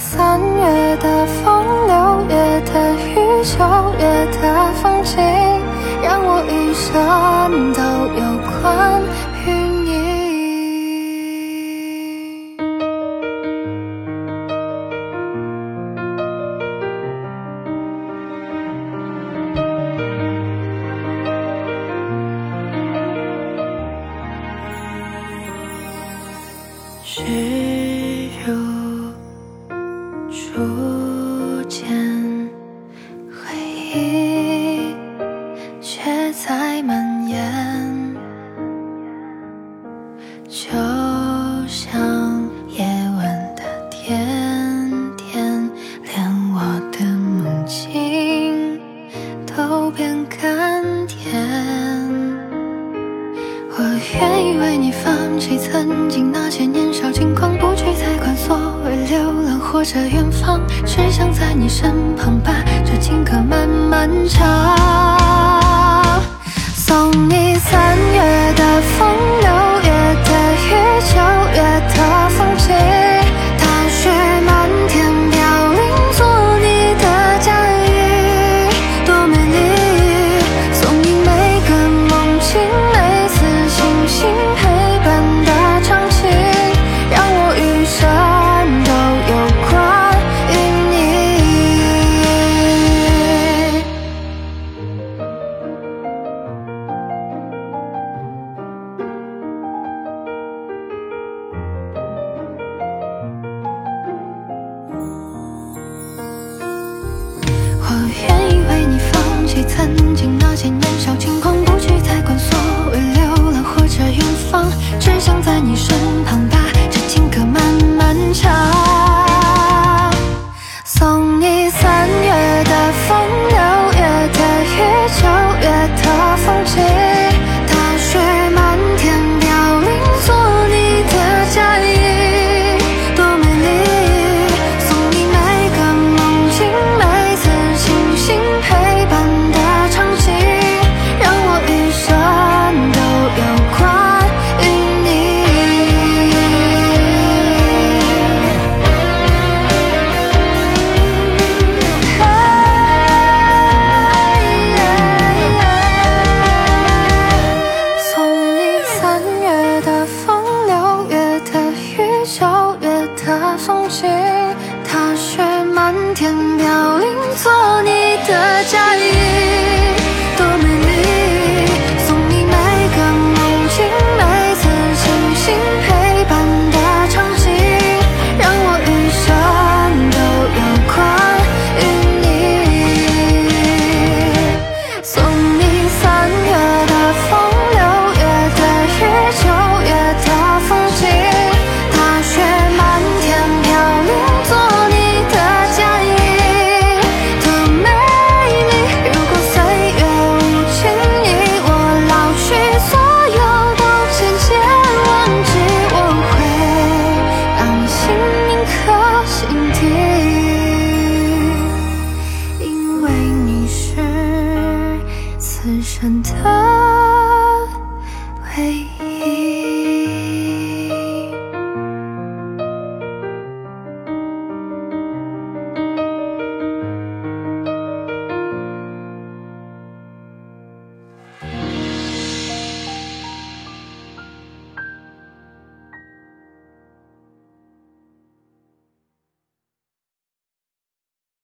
三月的风，六月的雨，九月的风景，让我余生都有关于你。是就像夜晚的甜甜，连我的梦境都变甘甜。我愿意为你放弃曾经那些年少轻狂，不去再管所谓流浪或者远方，只想在你身旁把这情歌慢慢唱。踏雪漫天飘零，做你的嫁衣。为